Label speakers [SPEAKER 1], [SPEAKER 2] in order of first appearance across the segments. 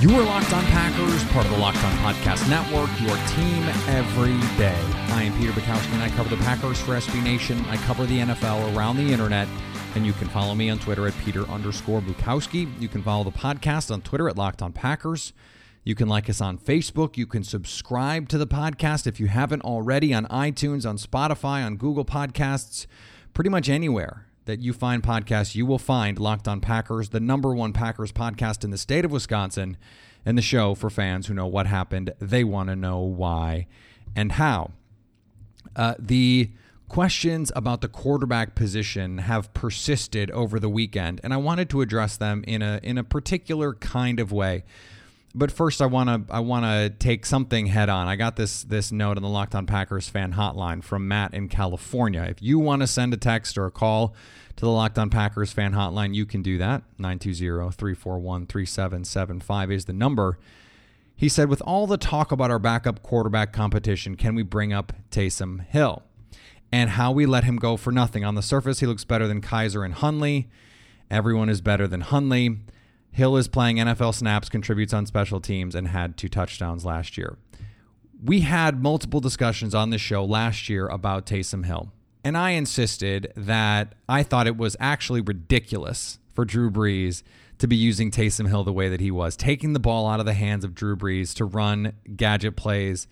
[SPEAKER 1] You are Locked On Packers, part of the Locked On Podcast Network, your team every day. I am Peter Bukowski, and I cover the Packers for SB Nation. I cover the NFL around the internet, and you can follow me on Twitter at Peter underscore Bukowski. You can follow the podcast on Twitter at Locked On Packers. You can like us on Facebook. You can subscribe to the podcast if you haven't already on iTunes, on Spotify, on Google Podcasts, pretty much anywhere that you find podcasts, you will find Locked On Packers, the number one Packers podcast in the state of Wisconsin, and the show for fans who know what happened. They want to know why and how. Uh, the questions about the quarterback position have persisted over the weekend, and I wanted to address them in a in a particular kind of way. But first, I want to I want to take something head on. I got this this note on the Locked On Packers fan hotline from Matt in California. If you want to send a text or a call to the Locked On Packers fan hotline, you can do that. 920-341-3775 is the number. He said, with all the talk about our backup quarterback competition, can we bring up Taysom Hill? And how we let him go for nothing. On the surface, he looks better than Kizer and Hundley. Everyone is better than Hundley. Hill is playing NFL snaps, contributes on special teams, and had two touchdowns last year. We had multiple discussions on this show last year about Taysom Hill. And I insisted that I thought it was actually ridiculous for Drew Brees to be using Taysom Hill the way that he was. Taking the ball out of the hands of Drew Brees to run gadget plays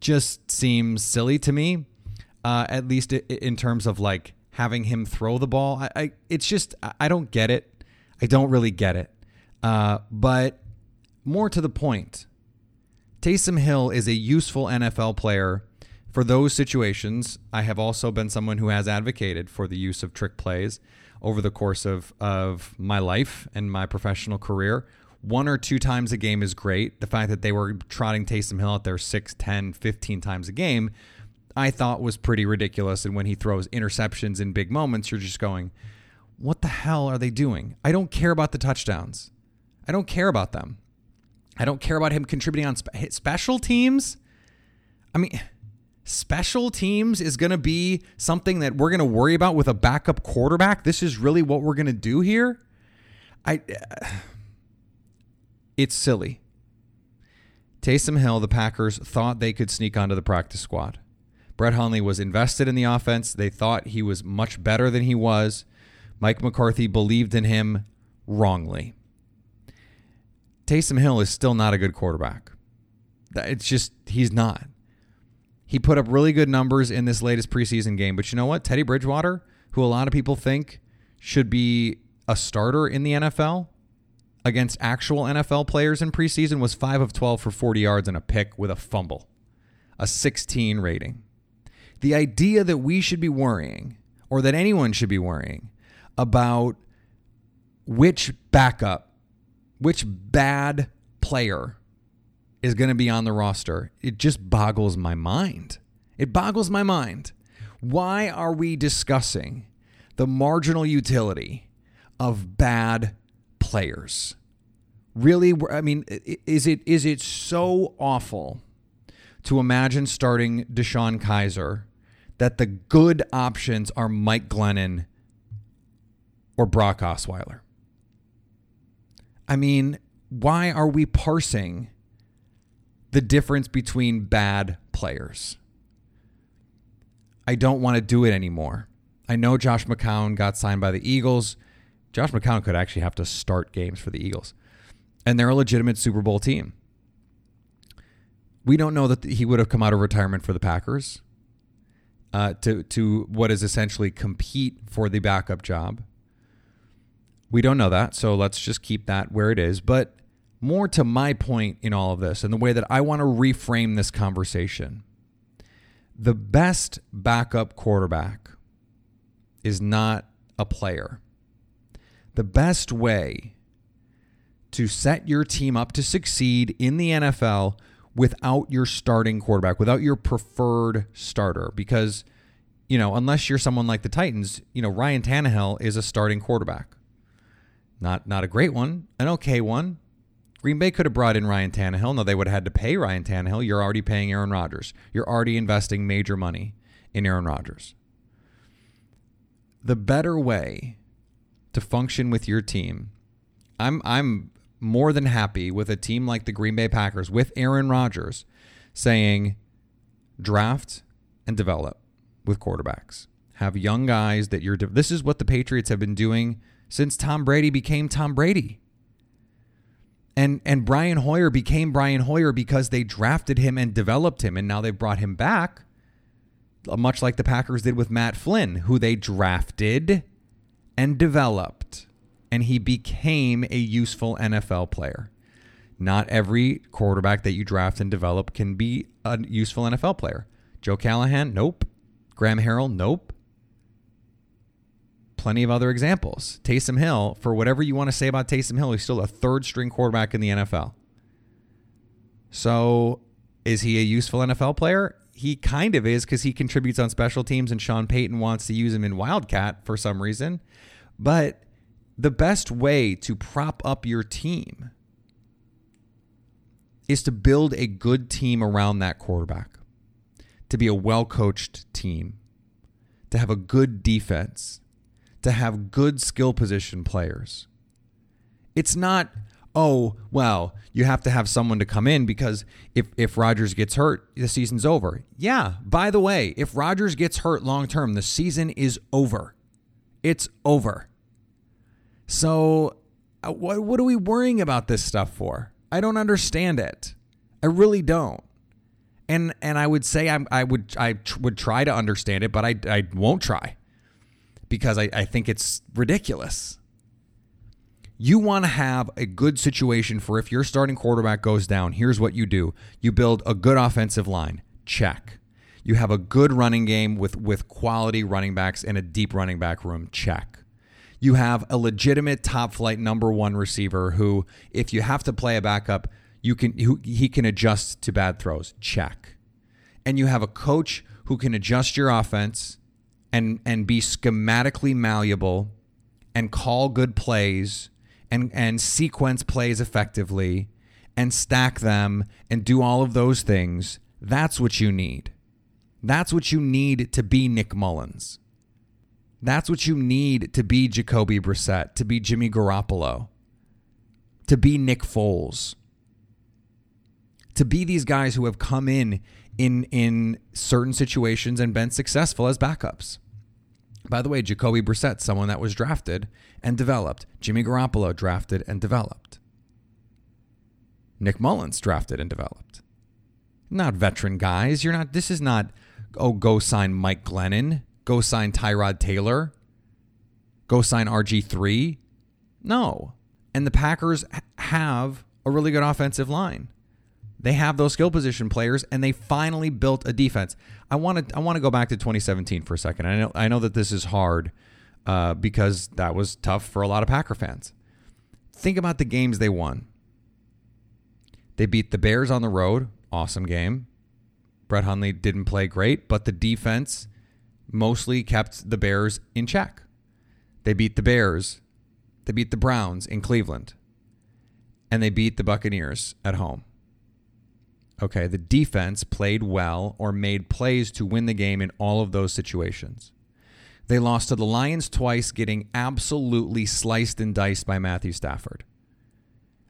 [SPEAKER 1] just seems silly to me, uh, at least in terms of like having him throw the ball. I, I, it's just, I don't get it. I don't really get it. Uh, but more to the point, Taysom Hill is a useful NFL player for those situations. I have also been someone who has advocated for the use of trick plays over the course of, of my life and my professional career. One or two times a game is great. The fact that they were trotting Taysom Hill out there 6, 10, 15 times a game, I thought was pretty ridiculous. And when he throws interceptions in big moments, you're just going, what the hell are they doing? I don't care about the touchdowns. I don't care about them. I don't care about him contributing on spe- special teams. I mean, special teams is going to be something that we're going to worry about with a backup quarterback. This is really what we're going to do here. I uh, it's silly. Taysom Hill, the Packers thought they could sneak onto the practice squad. Brett Hundley was invested in the offense. They thought he was much better than he was. Mike McCarthy believed in him wrongly. Taysom Hill is still not a good quarterback. It's just, he's not. He put up really good numbers in this latest preseason game. But you know what? Teddy Bridgewater, who a lot of people think should be a starter in the NFL against actual NFL players in preseason, was 5 of 12 for 40 yards and a pick with a fumble, a 16 rating. The idea that we should be worrying, or that anyone should be worrying, about which backup, which bad player is going to be on the roster, it just boggles my mind. It boggles my mind. Why are we discussing the marginal utility of bad players? Really, I mean, is it is it so awful to imagine starting DeShone Kizer that the good options are Mike Glennon or Brock Osweiler? I mean, why are we parsing the difference between bad players. I don't want to do it anymore. I know Josh McCown got signed by the Eagles. Josh McCown could actually have to start games for the Eagles. And they're a legitimate Super Bowl team. We don't know that he would have come out of retirement for the Packers uh, to to what is essentially compete for the backup job. We don't know that, so let's just keep that where it is. But more to my point in all of this, and the way that I want to reframe this conversation, the best backup quarterback is not a player. The best way to set your team up to succeed in the NFL without your starting quarterback, without your preferred starter. Because, you know, unless you're someone like the Titans, you know, Ryan Tannehill is a starting quarterback. Not not a great one, an okay one. Green Bay could have brought in Ryan Tannehill. No, they would have had to pay Ryan Tannehill. You're already paying Aaron Rodgers. You're already investing major money in Aaron Rodgers. The better way to function with your team, I'm I'm more than happy with a team like the Green Bay Packers with Aaron Rodgers saying draft and develop with quarterbacks. Have young guys that you're. This is what the Patriots have been doing since Tom Brady became Tom Brady. And and Brian Hoyer became Brian Hoyer because they drafted him and developed him, and now they've brought him back, uh, much like the Packers did with Matt Flynn, who they drafted and developed and he became a useful NFL player. Not every quarterback that you draft and develop can be a useful NFL player. Joe Callahan, nope. Graham Harrell, nope. Plenty of other examples. Taysom Hill, for whatever you want to say about Taysom Hill, he's still a third string quarterback in the NFL. So, is he a useful NFL player? He kind of is because he contributes on special teams, and Sean Payton wants to use him in Wildcat for some reason. But the best way to prop up your team is to build a good team around that quarterback, to be a well coached team, to have a good defense, to have good skill position players. It's not, oh, well, you have to have someone to come in because if, if Rodgers gets hurt, the season's over. Yeah, by the way, if Rodgers gets hurt long term, the season is over. It's over. So, uh, what, what are we worrying about this stuff for? I don't understand it. I really don't. And and I would say I'm, I would I would try to understand it, but I, I won't try because I, I think it's ridiculous. You want to have a good situation for if your starting quarterback goes down. Here's what you do you build a good offensive line. Check. You have a good running game with, with quality running backs and a deep running back room. Check you have a legitimate top flight number one receiver who, if you have to play a backup, you can he can adjust to bad throws. Check. And you have a coach who can adjust your offense and and be schematically malleable and call good plays and and sequence plays effectively and stack them and do all of those things. That's what you need. That's what you need to be Nick Mullens That's what you need to be Jacoby Brissett, to be Jimmy Garoppolo, to be Nick Foles, to be these guys who have come in in in certain situations and been successful as backups. By the way, Jacoby Brissett, someone that was drafted and developed. Jimmy Garoppolo drafted and developed. Nick Mullens drafted and developed. Not veteran guys. You're not. This is not. Oh, go sign Mike Glennon go sign Tyrod Taylor, go sign RG3. No. And the Packers have a really good offensive line. They have those skill position players, and they finally built a defense. I want to I want to go back to 2017 for a second. I know I know that this is hard uh, because that was tough for a lot of Packer fans. Think about the games they won. They beat the Bears on the road, awesome game. Brett Hundley didn't play great, but the defense mostly kept the Bears in check. They beat the Bears, they beat the Browns in Cleveland, and they beat the Buccaneers at home. Okay, the defense played well or made plays to win the game in all of those situations. They lost to the Lions twice, getting absolutely sliced and diced by Matthew Stafford.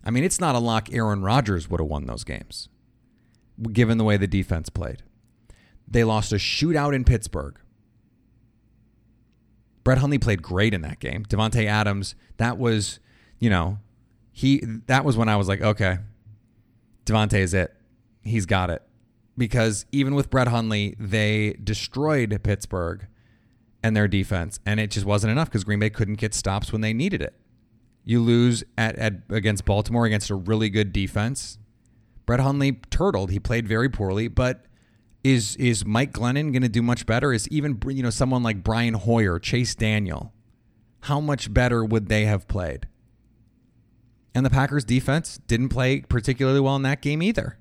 [SPEAKER 1] I mean, it's not a lock Aaron Rodgers would have won those games, given the way the defense played. They lost a shootout in Pittsburgh Brett Hundley played great in that game. Davante Adams, that was, you know, he that was when I was like, okay, Davante is it. He's got it. Because even with Brett Hundley, they destroyed Pittsburgh and their defense, and it just wasn't enough because Green Bay couldn't get stops when they needed it. You lose at, at against Baltimore against a really good defense. Brett Hundley turtled. He played very poorly, but is is Mike Glennon going to do much better? Is even you know someone like Brian Hoyer, Chase Daniel, how much better would they have played? And the Packers defense didn't play particularly well in that game either.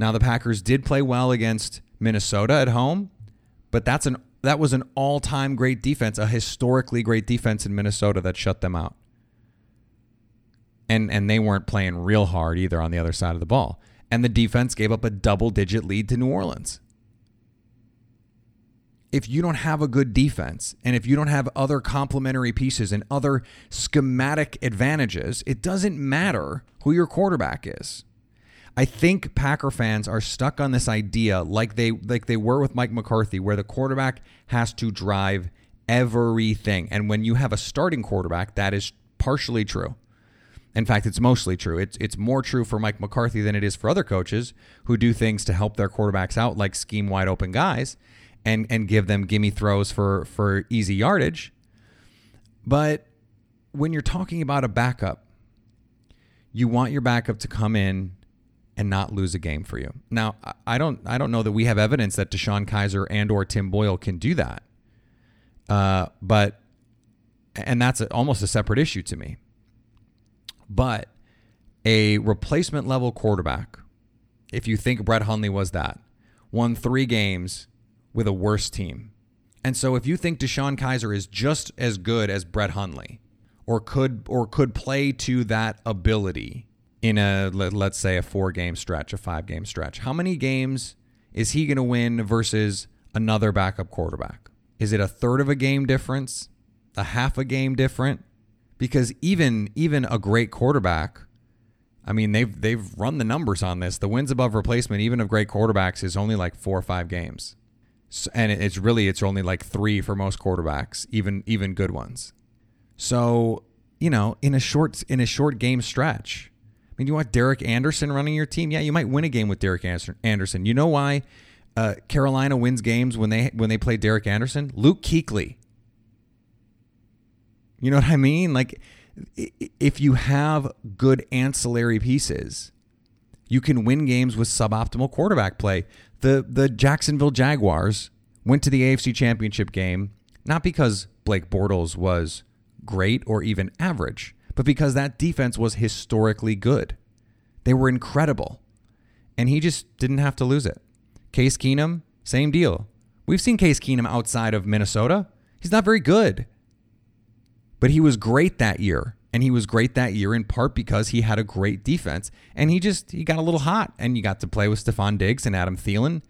[SPEAKER 1] Now the Packers did play well against Minnesota at home, but that's an that was an all-time great defense, a historically great defense in Minnesota that shut them out. And and they weren't playing real hard either on the other side of the ball. And the defense gave up a double-digit lead to New Orleans. If you don't have a good defense and if you don't have other complementary pieces and other schematic advantages, it doesn't matter who your quarterback is. I think Packer fans are stuck on this idea like they like they were with Mike McCarthy where the quarterback has to drive everything. And when you have a starting quarterback, that is partially true. In fact, it's mostly true. It's it's more true for Mike McCarthy than it is for other coaches who do things to help their quarterbacks out like scheme wide open guys and and give them gimme throws for for easy yardage. But when you're talking about a backup, you want your backup to come in and not lose a game for you. Now, I don't I don't know that we have evidence that DeShone Kizer and or Tim Boyle can do that. Uh, but and that's a, almost a separate issue to me. But a replacement level quarterback, if you think Brett Hundley was that, won three games with a worse team. And so if you think DeShone Kizer is just as good as Brett Hundley, or could or could play to that ability in a let's say a four game stretch, a five game stretch. How many games is he going to win versus another backup quarterback? Is it a third of a game difference? A half a game different? Because even even a great quarterback, I mean they've they've run the numbers on this. The wins above replacement, even of great quarterbacks, is only like four or five games, so, and it's really it's only like three for most quarterbacks, even even good ones. So you know, in a short in a short game stretch, mean, you want Derek Anderson running your team? Yeah, you might win a game with Derek Anderson. You know why uh, Carolina wins games when they when they play Derek Anderson? Luke Kuechly. You know what I mean? Like, if you have good ancillary pieces, you can win games with suboptimal quarterback play. The the Jacksonville Jaguars went to the AFC Championship game not because Blake Bortles was great or even average but because that defense was historically good. They were incredible. And he just didn't have to lose it. Case Keenum, same deal. We've seen Case Keenum outside of Minnesota. He's not very good. But he was great that year. And he was great that year in part because he had a great defense. And he just he got a little hot. And you got to play with Stefon Diggs and Adam Thielen.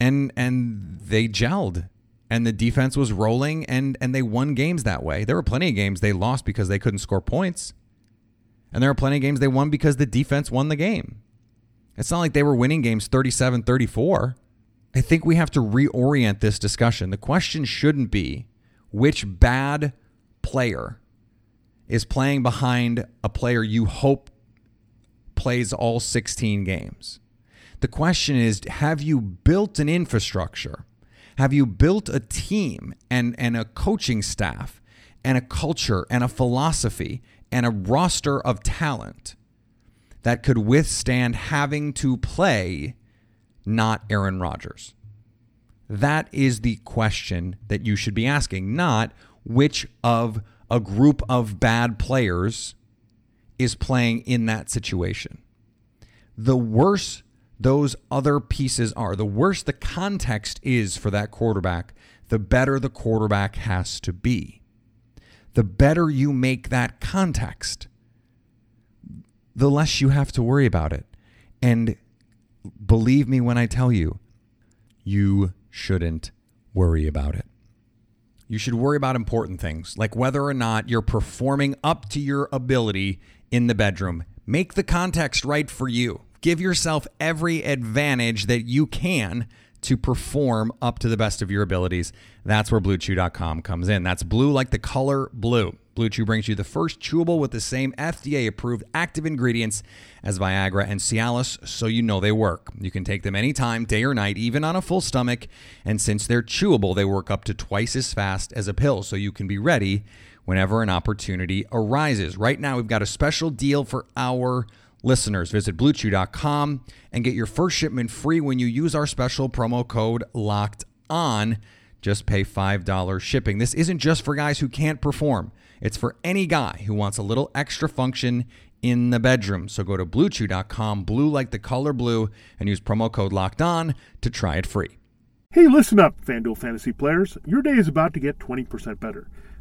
[SPEAKER 1] And and they gelled and the defense was rolling and and they won games that way. There were plenty of games they lost because they couldn't score points. And there were plenty of games they won because the defense won the game. It's not like they were winning games 37-34. I think we have to reorient this discussion. The question shouldn't be which bad player is playing behind a player you hope plays all 16 games. The question is have you built an infrastructure have you built a team and, and a coaching staff and a culture and a philosophy and a roster of talent that could withstand having to play not Aaron Rodgers? That is the question that you should be asking, not which of a group of bad players is playing in that situation. The worse those other pieces are. The worse the context is for that quarterback, the better the quarterback has to be. The better you make that context, the less you have to worry about it. And believe me when I tell you, you shouldn't worry about it. You should worry about important things like whether or not you're performing up to your ability in the bedroom. Make the context right for you. Give yourself every advantage that you can to perform up to the best of your abilities. That's where BlueChew.com comes in. That's blue like the color blue. Blue Chew brings you the first chewable with the same FDA approved active ingredients as Viagra and Cialis, so you know they work. You can take them anytime, day or night, even on a full stomach. And since they're chewable, they work up to twice as fast as a pill, so you can be ready whenever an opportunity arises. Right now, we've got a special deal for our listeners. Visit bluechew.com and get your first shipment free when you use our special promo code locked on. Just pay $5 shipping. This isn't just for guys who can't perform. It's for any guy who wants a little extra function in the bedroom. So go to bluechew.com, blue like the color blue, and use promo code locked on to try it free.
[SPEAKER 2] Hey, listen up, FanDuel fantasy players. Your day is about to get 20% better.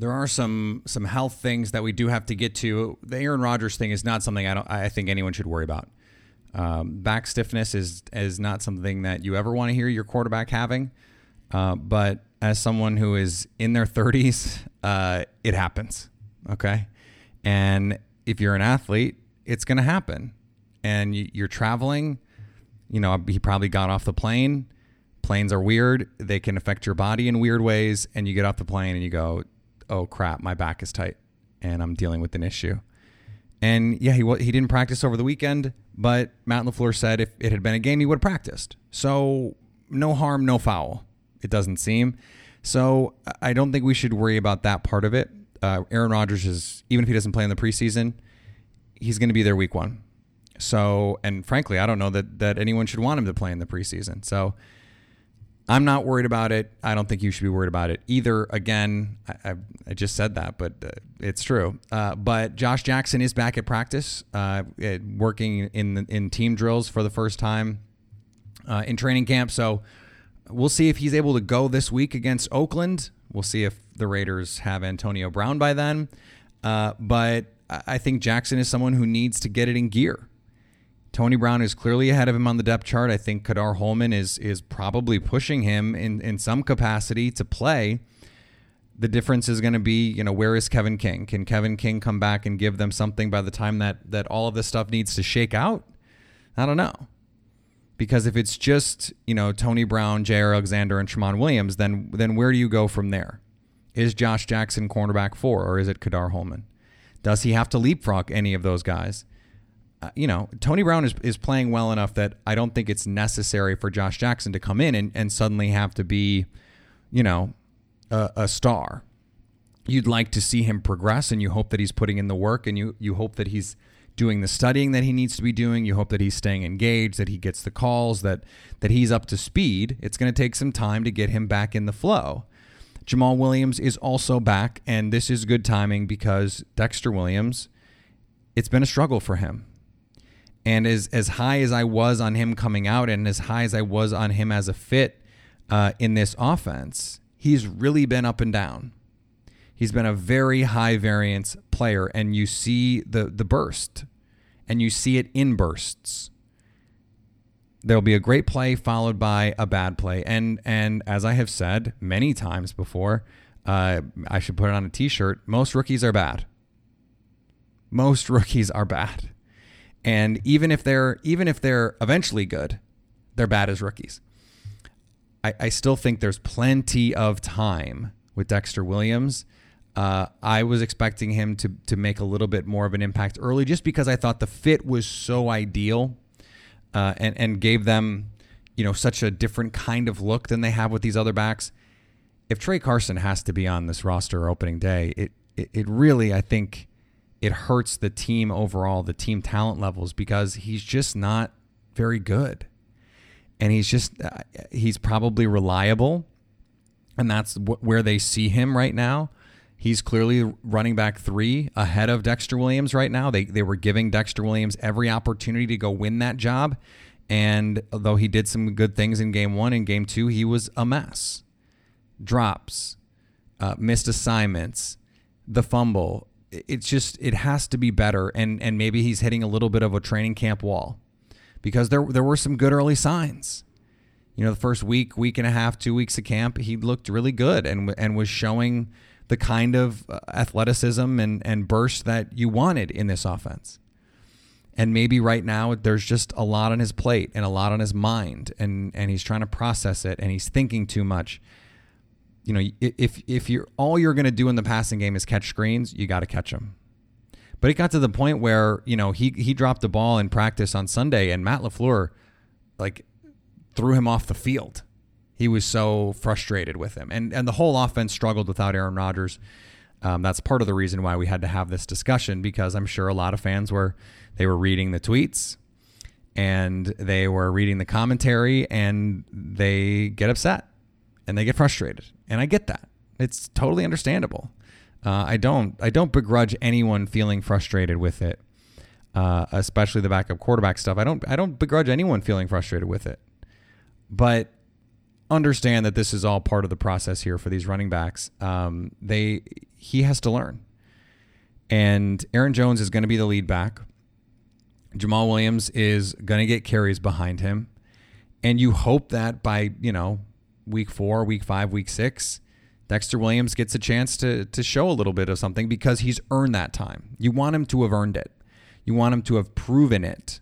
[SPEAKER 1] There are some some health things that we do have to get to. The Aaron Rodgers thing is not something I don't I think anyone should worry about. Um, back stiffness is is not something that you ever want to hear your quarterback having. Uh, but as someone who is in their 30s, uh, it happens. Okay, and if you're an athlete, it's going to happen. And you're traveling. You know, he probably got off the plane. Planes are weird. They can affect your body in weird ways. And you get off the plane and you go, oh crap, my back is tight and I'm dealing with an issue. And yeah, he he didn't practice over the weekend, but Matt LaFleur said if it had been a game, he would have practiced. So no harm, no foul. It doesn't seem. So I don't think we should worry about that part of it. Uh, Aaron Rodgers is even if he doesn't play in the preseason, he's going to be there week one. So and frankly, I don't know that that anyone should want him to play in the preseason. So I'm not worried about it. I don't think you should be worried about it either. Again, I, I, I just said that, but uh, it's true. Uh, but Josh Jackson is back at practice, uh, working in in team drills for the first time uh, in training camp. So we'll see if he's able to go this week against Oakland. We'll see if the Raiders have Antonio Brown by then. Uh, but I think Jackson is someone who needs to get it in gear. Tony Brown is clearly ahead of him on the depth chart. I think Ka'dar Hollman is is probably pushing him in, in some capacity to play. The difference is going to be, you know, where is Kevin King? Can Kevin King come back and give them something by the time that that all of this stuff needs to shake out? I don't know. Because if it's just, you know, Tony Brown, Jaire Alexander, and Tramon Williams, then then where do you go from there? Is Josh Jackson cornerback four, or is it Ka'dar Hollman? Does he have to leapfrog any of those guys? Uh, you know, Tony Brown is, is playing well enough that I don't think it's necessary for Josh Jackson to come in and, and suddenly have to be, you know, a, a star. You'd like to see him progress and you hope that he's putting in the work and you, you hope that he's doing the studying that he needs to be doing. You hope that he's staying engaged, that he gets the calls, that that he's up to speed. It's going to take some time to get him back in the flow. Jamaal Williams is also back, and this is good timing because Dexter Williams, it's been a struggle for him. And as as high as I was on him coming out, and as high as I was on him as a fit uh, in this offense, he's really been up and down. He's been a very high variance player, and you see the the burst, and you see it in bursts. There'll be a great play followed by a bad play, and and as I have said many times before, uh, I should put it on a T-shirt. Most rookies are bad. Most rookies are bad. And even if they're even if they're eventually good, they're bad as rookies. I, I still think there's plenty of time with Dexter Williams Uh, I was expecting him to to make a little bit more of an impact early, just because I thought the fit was so ideal, uh, and and gave them, you know, such a different kind of look than they have with these other backs. If Tra Carson has to be on this roster opening day, it it, it really I think it hurts the team overall, the team talent levels, because he's just not very good. And he's just, uh, he's probably reliable. And that's wh- where they see him right now. He's clearly running back three ahead of Dexter Williams right now. They, they were giving Dexter Williams every opportunity to go win that job. And though he did some good things in game one and game two, he was a mess. Drops, uh, missed assignments, the fumble, it's just it has to be better. And and maybe he's hitting a little bit of a training camp wall because there there were some good early signs. You know the first week week and a half two weeks of camp he looked really good and and was showing the kind of uh, athleticism and and burst that you wanted in this offense. And maybe right now there's just a lot on his plate and a lot on his mind and and he's trying to process it and he's thinking too much you know, if if you're all you're going to do in the passing game is catch screens, you got to catch them. But it got to the point where you know he he dropped the ball in practice on Sunday, and Matt LaFleur like threw him off the field. He was so frustrated with him, and and the whole offense struggled without Aaron Rodgers. Um, that's part of the reason why we had to have this discussion because I'm sure a lot of fans were they were reading the tweets and they were reading the commentary and they get upset and they get frustrated, and I get that. It's totally understandable. Uh, I don't I don't begrudge anyone feeling frustrated with it, uh, especially the backup quarterback stuff. I don't I don't begrudge anyone feeling frustrated with it, but understand that this is all part of the process here for these running backs. Um, they he has to learn, and Aaron Jones is going to be the lead back. Jamaal Williams is going to get carries behind him, and you hope that by you know week four, week five, week six, Dexter Williams gets a chance to to show a little bit of something because he's earned that time. You want him to have earned it. You want him to have proven it.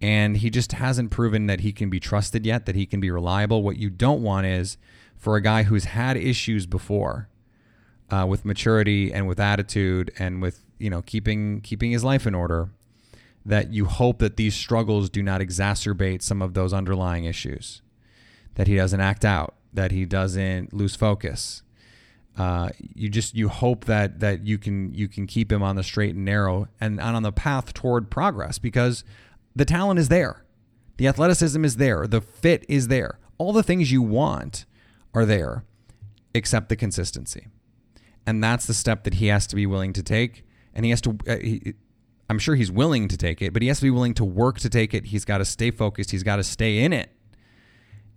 [SPEAKER 1] And he just hasn't proven that he can be trusted yet, that he can be reliable. What you don't want is for a guy who's had issues before uh, with maturity and with attitude and with you know keeping keeping his life in order, that you hope that these struggles do not exacerbate some of those underlying issues, that he doesn't act out, that he doesn't lose focus. Uh, you just you hope that that you can you can keep him on the straight and narrow and, and on the path toward progress because the talent is there, the athleticism is there, the fit is there, all the things you want are there, except the consistency, and that's the step that he has to be willing to take, and he has to. Uh, he, I'm sure he's willing to take it, but he has to be willing to work to take it. He's got to stay focused. He's got to stay in it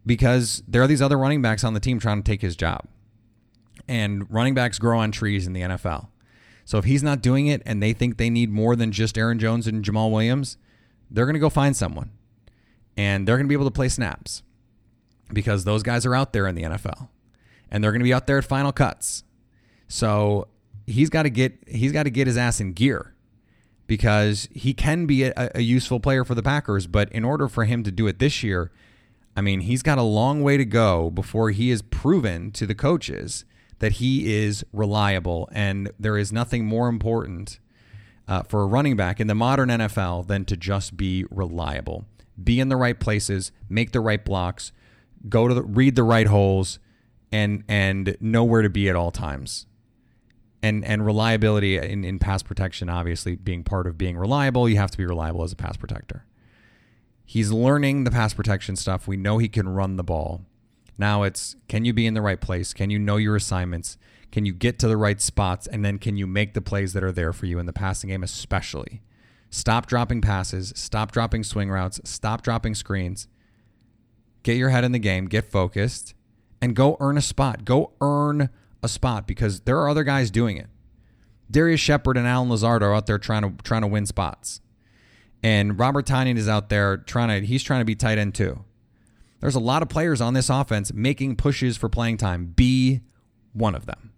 [SPEAKER 1] because there are these other running backs on the team trying to take his job. And running backs grow on trees in the NFL. So if he's not doing it and they think they need more than just Aaron Jones and Jamaal Williams, they're going to go find someone. And they're going to be able to play snaps because those guys are out there in the NFL. And they're going to be out there at final cuts. So he's got to get he's got to get his ass in gear because he can be a, a useful player for the Packers, but in order for him to do it this year, I mean, he's got a long way to go before he is proven to the coaches that he is reliable. And there is nothing more important uh, for a running back in the modern NFL than to just be reliable. Be in the right places, make the right blocks, go to the, read the right holes, and and know where to be at all times. And and reliability in, in pass protection, obviously being part of being reliable, you have to be reliable as a pass protector. He's learning the pass protection stuff. We know he can run the ball. Now it's can you be in the right place? Can you know your assignments? Can you get to the right spots? And then can you make the plays that are there for you in the passing game, especially? Stop dropping passes, stop dropping swing routes, stop dropping screens. Get your head in the game, get focused, and go earn a spot. Go earn a spot because there are other guys doing it. Darrius Shepherd and Allen Lazard are out there trying to trying to win spots. And Robert Tonyan is out there trying to he's trying to be tight end too. There's a lot of players on this offense making pushes for playing time. Be one of them.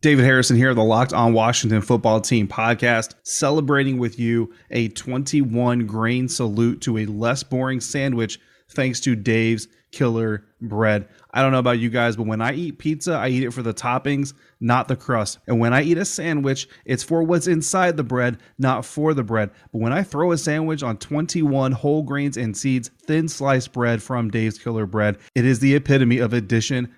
[SPEAKER 3] David Harrison here, the Locked On Washington Football Team podcast, celebrating with you a 21 grain salute to a less boring sandwich thanks to Dave's Killer Bread. I don't know about you guys, but when I eat pizza, I eat it for the toppings, not the crust. And when I eat a sandwich, it's for what's inside the bread, not for the bread. But when I throw a sandwich on 21 whole grains and seeds, thin sliced bread from Dave's Killer Bread, it is the epitome of addition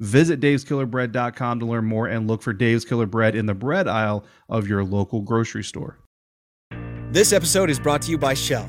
[SPEAKER 3] Visit daveskillerbread.com to learn more and look for Dave's Killer Bread in the bread aisle of your local grocery store.
[SPEAKER 4] This episode is brought to you by Shell.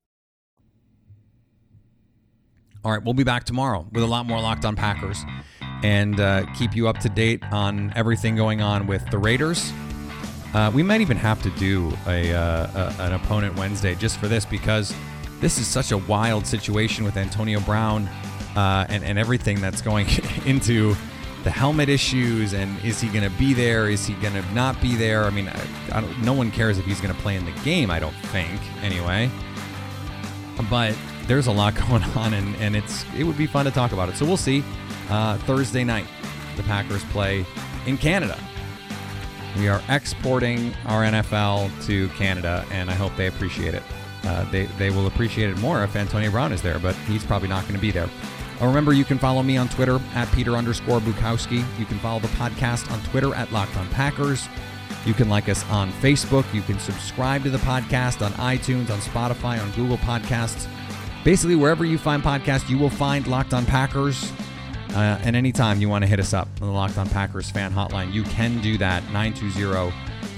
[SPEAKER 1] All right, we'll be back tomorrow with a lot more Locked On Packers and uh, keep you up to date on everything going on with the Raiders. Uh, we might even have to do a, uh, a, an opponent Wednesday just for this because this is such a wild situation with Antonio Brown uh, and and everything that's going into the helmet issues and is he going to be there? Is he going to not be there? I mean, I, I no one cares if he's going to play in the game. I don't think anyway. But there's a lot going on, and, and it's it would be fun to talk about it. So we'll see. Uh, Thursday night, the Packers play in Canada. We are exporting our NFL to Canada, and I hope they appreciate it. Uh, they, they will appreciate it more if Antonio Brown is there, but he's probably not going to be there. Uh, remember, you can follow me on Twitter at Peter underscore Bukowski. You can follow the podcast on Twitter at Locked on Packers. You can like us on Facebook. You can subscribe to the podcast on iTunes, on Spotify, on Google Podcasts. Basically, wherever you find podcasts, you will find Locked on Packers. Uh, and anytime you want to hit us up on the Locked on Packers fan hotline, you can do that 920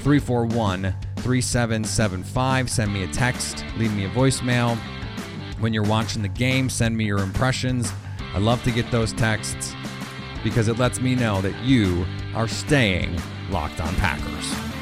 [SPEAKER 1] 341 3775. Send me a text, leave me a voicemail. When you're watching the game, send me your impressions. I love to get those texts because it lets me know that you are staying locked on Packers.